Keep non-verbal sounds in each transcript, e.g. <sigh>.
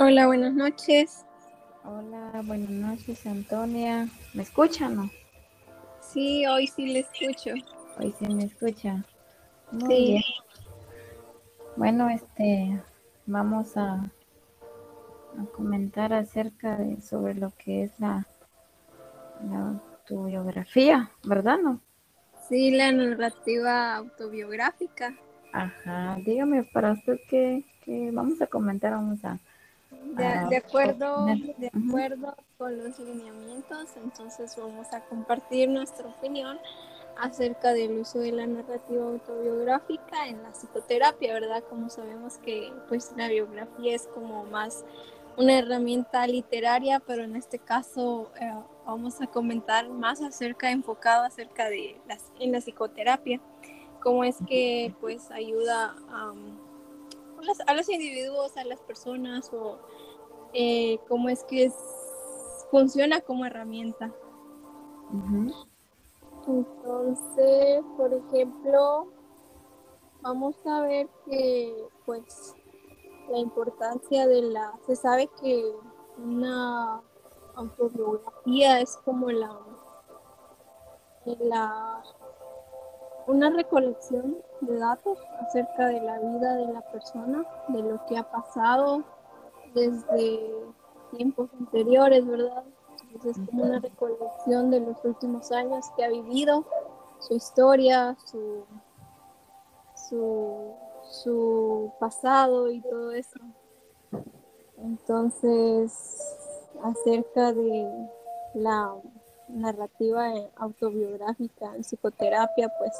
Hola, buenas noches. Hola, buenas noches, Antonia. ¿Me escuchan no? Sí, hoy sí le escucho. Hoy sí me escucha. Muy Sí. bien. Bueno, este, vamos a, a comentar acerca de sobre lo que es la, la autobiografía, ¿verdad? No? Sí, la narrativa autobiográfica. Ajá. Dígame para usted qué, qué vamos a comentar, vamos a De, Ah, de acuerdo, de acuerdo con los lineamientos, entonces vamos a compartir nuestra opinión acerca del uso de la narrativa autobiográfica en la psicoterapia, ¿verdad? Como sabemos que pues la biografía es como más una herramienta literaria, pero en este caso eh, vamos a comentar más acerca, enfocado acerca de las, en la psicoterapia, cómo es que pues ayuda a, a a los individuos, a las personas o eh, cómo es que es- funciona como herramienta. Entonces, por ejemplo, vamos a ver que pues la importancia de la, se sabe que una autobiografía es como la, la una recolección de datos acerca de la vida de la persona, de lo que ha pasado desde tiempos anteriores, ¿verdad? Entonces es como una recolección de los últimos años que ha vivido, su historia, su, su, su pasado y todo eso. Entonces, acerca de la narrativa autobiográfica en psicoterapia, pues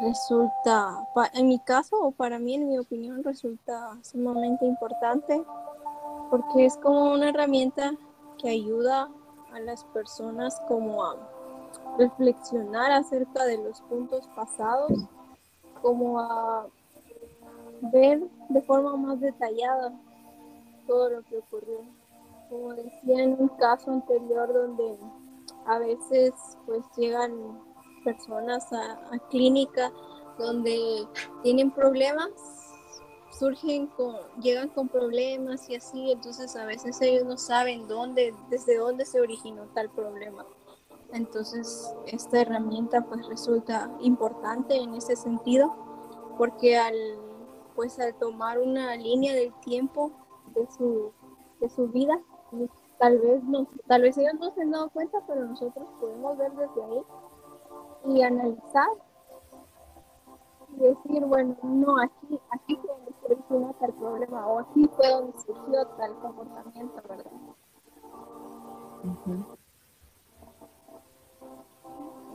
resulta, en mi caso o para mí, en mi opinión, resulta sumamente importante porque es como una herramienta que ayuda a las personas como a reflexionar acerca de los puntos pasados, como a ver de forma más detallada todo lo que ocurrió. Como decía en un caso anterior donde a veces pues llegan personas a, clínica donde tienen problemas surgen con, llegan con problemas y así, entonces a veces ellos no saben dónde, desde dónde se originó tal problema. Entonces esta herramienta pues resulta importante en ese sentido, porque al pues al tomar una línea del tiempo de su, de su vida, tal vez no, tal vez ellos no se han dado cuenta, pero nosotros podemos ver desde ahí y analizar y decir, bueno, no, aquí, aquí fue donde se originó tal problema o aquí fue donde surgió tal comportamiento, ¿verdad?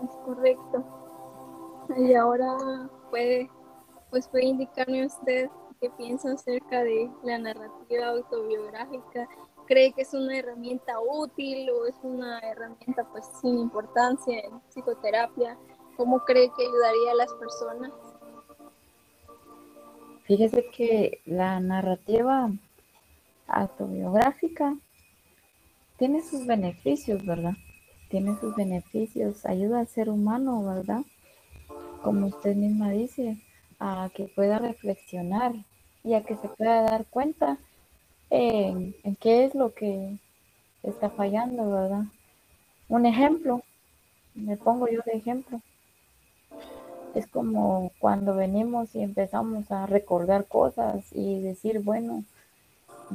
Es correcto. Y ahora puede, pues puede indicarme usted qué piensa acerca de la narrativa autobiográfica. ¿Cree que es una herramienta útil o es una herramienta pues sin importancia en psicoterapia? ¿Cómo cree que ayudaría a las personas? Fíjese que la narrativa autobiográfica tiene sus beneficios, ¿verdad? Tiene sus beneficios, ayuda al ser humano, ¿verdad? Como usted misma dice, a que pueda reflexionar y a que se pueda dar cuenta en, qué es lo que está fallando, ¿verdad? Un ejemplo, me pongo yo de ejemplo, es como cuando venimos y empezamos a recordar cosas y decir, bueno,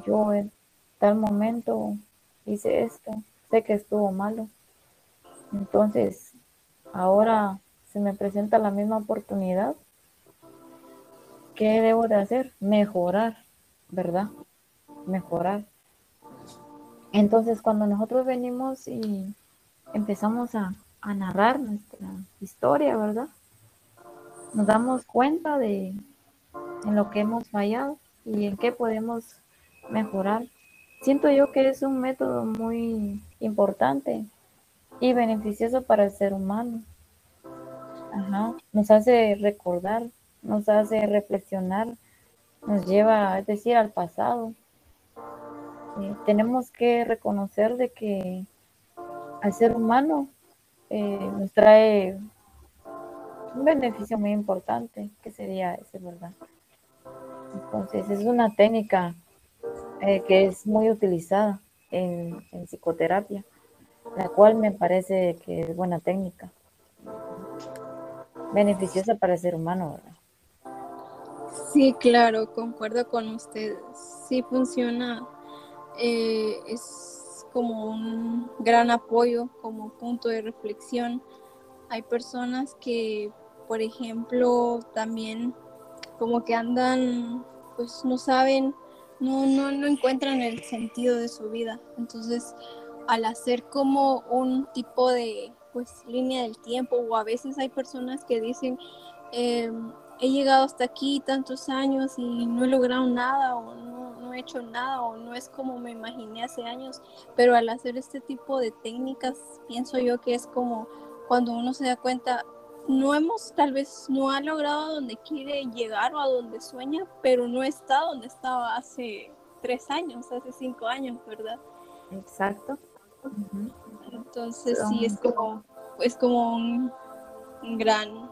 yo en tal momento hice esto, sé que estuvo malo. Entonces, ahora se me presenta la misma oportunidad. ¿Qué debo de hacer? Mejorar, ¿verdad? Mejorar. Entonces, cuando nosotros venimos y empezamos a, narrar nuestra historia, ¿verdad? Nos damos cuenta de en lo que hemos fallado y en qué podemos mejorar. Siento yo que es un método muy importante y beneficioso para el ser humano. Ajá. Nos hace recordar, nos hace reflexionar, nos lleva, es decir, al pasado. Tenemos que reconocer de que al ser humano eh, nos trae un beneficio muy importante, que sería ese, ¿verdad? Entonces, es una técnica eh, que es muy utilizada en, en, psicoterapia, la cual me parece que es buena técnica, beneficiosa para el ser humano, ¿verdad? Sí, claro, concuerdo con ustedes. Sí funciona, eh, es como un gran apoyo, como punto de reflexión. Hay personas que, por ejemplo, también como que andan, pues no saben, no, no, no encuentran el sentido de su vida. Entonces, al hacer como un tipo de pues línea del tiempo o a veces hay personas que dicen eh, he llegado hasta aquí tantos años y no he logrado nada o no, he hecho nada o no es como me imaginé hace años, pero al hacer este tipo de técnicas pienso yo que es como cuando uno se da cuenta, no hemos, tal vez no ha logrado donde quiere llegar o a donde sueña, pero no está donde estaba hace tres años, hace cinco años, ¿verdad? Exacto. Entonces sí, es como, es como un gran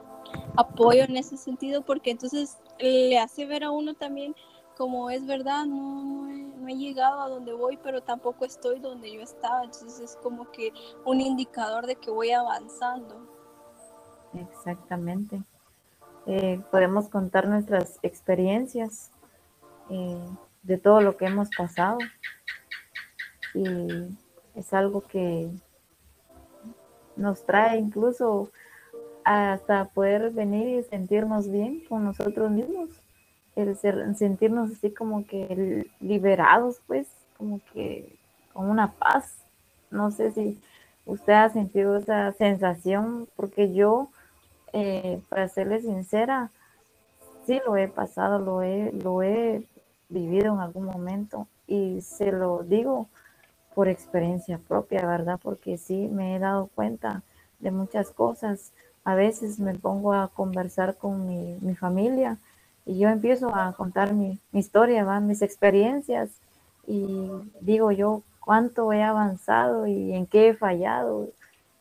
apoyo en ese sentido porque entonces le hace ver a uno también como es verdad, no, he, llegado a donde voy, pero tampoco estoy donde yo estaba, entonces es como que un indicador de que voy avanzando. Exactamente. Eh, podemos contar nuestras experiencias eh, de todo lo que hemos pasado y es algo que nos trae incluso hasta poder venir y sentirnos bien con nosotros mismos, el sentirnos así como que liberados, pues, como que con una paz. No sé si usted ha sentido esa sensación, porque yo, eh, para serle sincera, sí lo he pasado, lo he, lo he vivido en algún momento y se lo digo por experiencia propia, ¿verdad? Porque sí me he dado cuenta de muchas cosas a veces me pongo a conversar con mi, familia y yo empiezo a contar mi, historia, mis experiencias y digo yo cuánto he avanzado y en qué he fallado.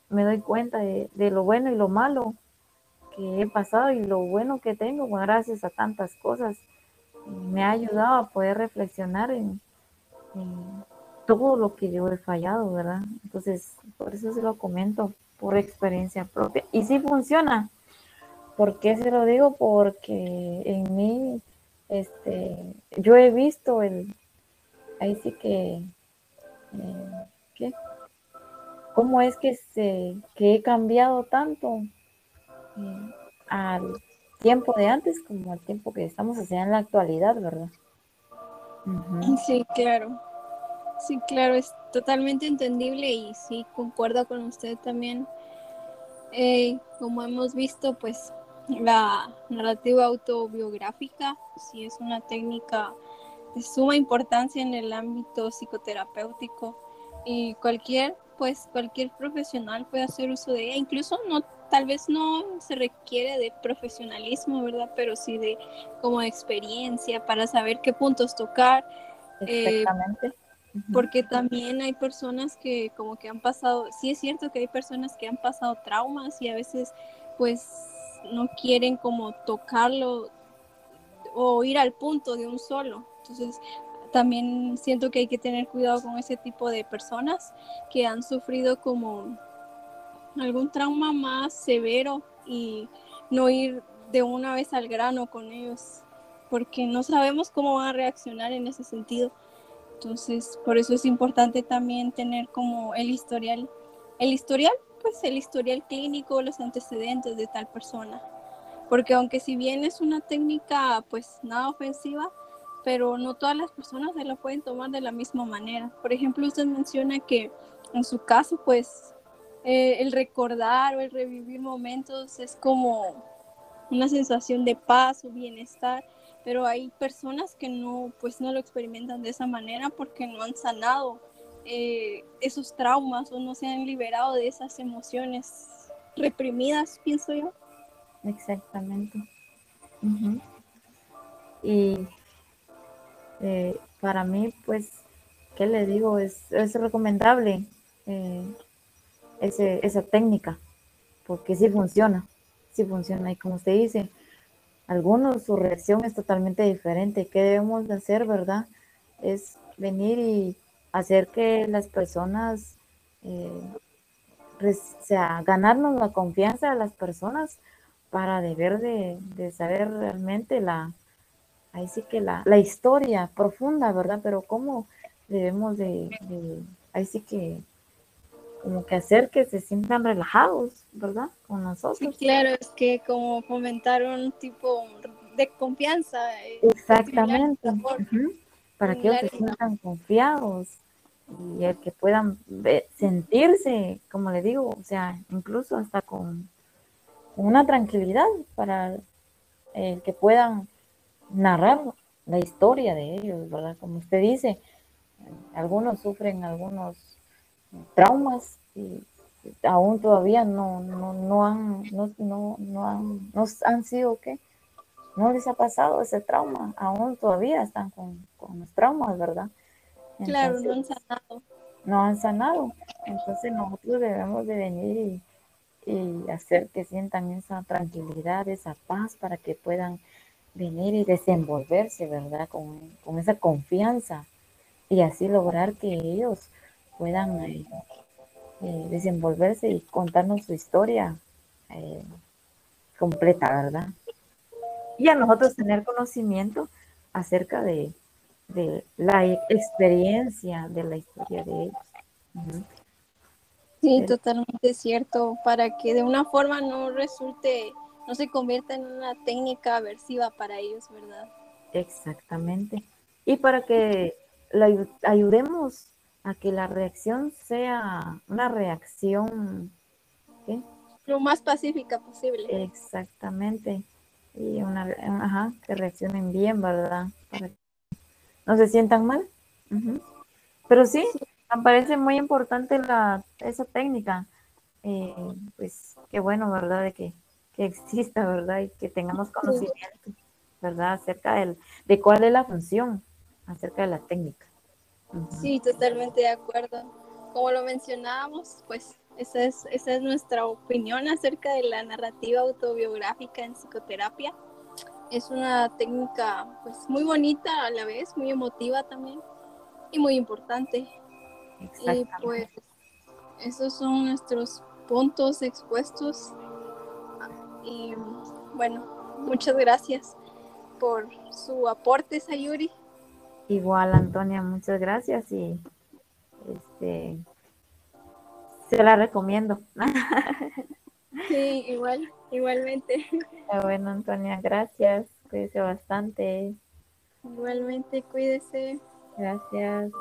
Me doy cuenta de, lo bueno y lo malo que he pasado y lo bueno que tengo gracias a tantas cosas. Me ha ayudado a poder reflexionar en, en todo lo que yo he fallado, ¿verdad? Entonces, por eso se lo comento, por experiencia propia. Y sí funciona. ¿Por qué se lo digo? Porque en mí, este, yo he visto el, ahí sí que, eh, ¿qué? ¿Cómo es que, se, que he cambiado tanto eh, al tiempo de antes como al tiempo que estamos haciendo en la actualidad, verdad? Sí, claro. Sí, claro, es totalmente entendible y sí, concuerdo con usted también. Eh, como hemos visto, pues la narrativa autobiográfica sí es una técnica de suma importancia en el ámbito psicoterapéutico y cualquier, pues cualquier profesional puede hacer uso de ella, incluso no tal vez no se requiere de profesionalismo, ¿verdad? Pero sí de como experiencia para saber qué puntos tocar. Eh, Exactamente porque también hay personas que como que han pasado, sí es cierto que hay personas que han pasado traumas y a veces pues no quieren como tocarlo o ir al punto de un solo. Entonces también siento que hay que tener cuidado con ese tipo de personas que han sufrido como algún trauma más severo y no ir de una vez al grano con ellos, porque no sabemos cómo van a reaccionar en ese sentido. Entonces, por eso es importante también tener como el historial, el historial, pues el historial clínico, los antecedentes de tal persona. Porque aunque si bien es una técnica pues nada ofensiva, pero no todas las personas se lo pueden tomar de la misma manera. Por ejemplo, usted menciona que en su caso pues eh, el recordar o el revivir momentos es como una sensación de paz o bienestar pero hay personas que no, pues no lo experimentan de esa manera porque no han sanado eh, esos traumas o no se han liberado de esas emociones reprimidas, pienso yo. Exactamente. Y eh, para mí, pues, ¿qué le digo? Es, es recomendable eh, esa técnica, porque sí funciona, sí funciona. Y como usted dice, algunos su reacción es totalmente diferente. ¿Qué debemos de hacer, verdad? Es venir y hacer que las personas, eh, o sea, ganarnos la confianza de las personas para deber de, de saber realmente la, ahí sí que la, la, historia profunda, ¿verdad? Pero cómo debemos de, de, ahí sí que como que hacer que se sientan relajados, ¿verdad? Con nosotros. Sí, claro, es que como fomentar un tipo de confianza. Eh, Exactamente. Para que ellos se sientan confiados y el que puedan sentirse, como le digo, o sea, incluso hasta con, una tranquilidad para el que puedan narrar la historia de ellos, ¿verdad? Como usted dice, algunos sufren algunos traumas y aún todavía no, no, no han, no, no, no han, no han sido, ¿qué? No les ha pasado ese trauma, aún todavía están con, con los traumas, ¿verdad? claro, no han sanado. No han sanado. Entonces nosotros debemos de venir y, y hacer que sientan esa tranquilidad, esa paz para que puedan venir y desenvolverse, ¿verdad? Con, con esa confianza y así lograr que ellos puedan eh, eh, desenvolverse y contarnos su historia eh, completa, ¿verdad? Y a nosotros tener conocimiento acerca de, de la experiencia de la historia de ellos. Sí, totalmente cierto, para que de una forma no resulte, no se convierta en una técnica aversiva para ellos, ¿verdad? Exactamente. Y para que la ayudemos a que la reacción sea una reacción lo más pacífica posible. Exactamente. Y una, ajá, que reaccionen bien, ¿verdad? Para que no se sientan mal. Pero sí, me parece muy importante la, esa técnica. Eh, pues qué bueno, ¿verdad? De que, que, exista, ¿verdad? Y que tengamos conocimiento, ¿verdad? Acerca del, de cuál es la función, acerca de la técnica. Sí, totalmente de acuerdo. Como lo mencionábamos, pues esa es, esa es nuestra opinión acerca de la narrativa autobiográfica en psicoterapia. Es una técnica pues muy bonita a la vez, muy emotiva también y muy importante. Y pues esos son nuestros puntos expuestos. Y bueno, muchas gracias por su aporte, Sayuri. Igual, Antonia, muchas gracias y este se la recomiendo. <laughs> Sí, igual, igualmente. Bueno, Antonia, gracias. Cuídese bastante. Igualmente, cuídese. Gracias.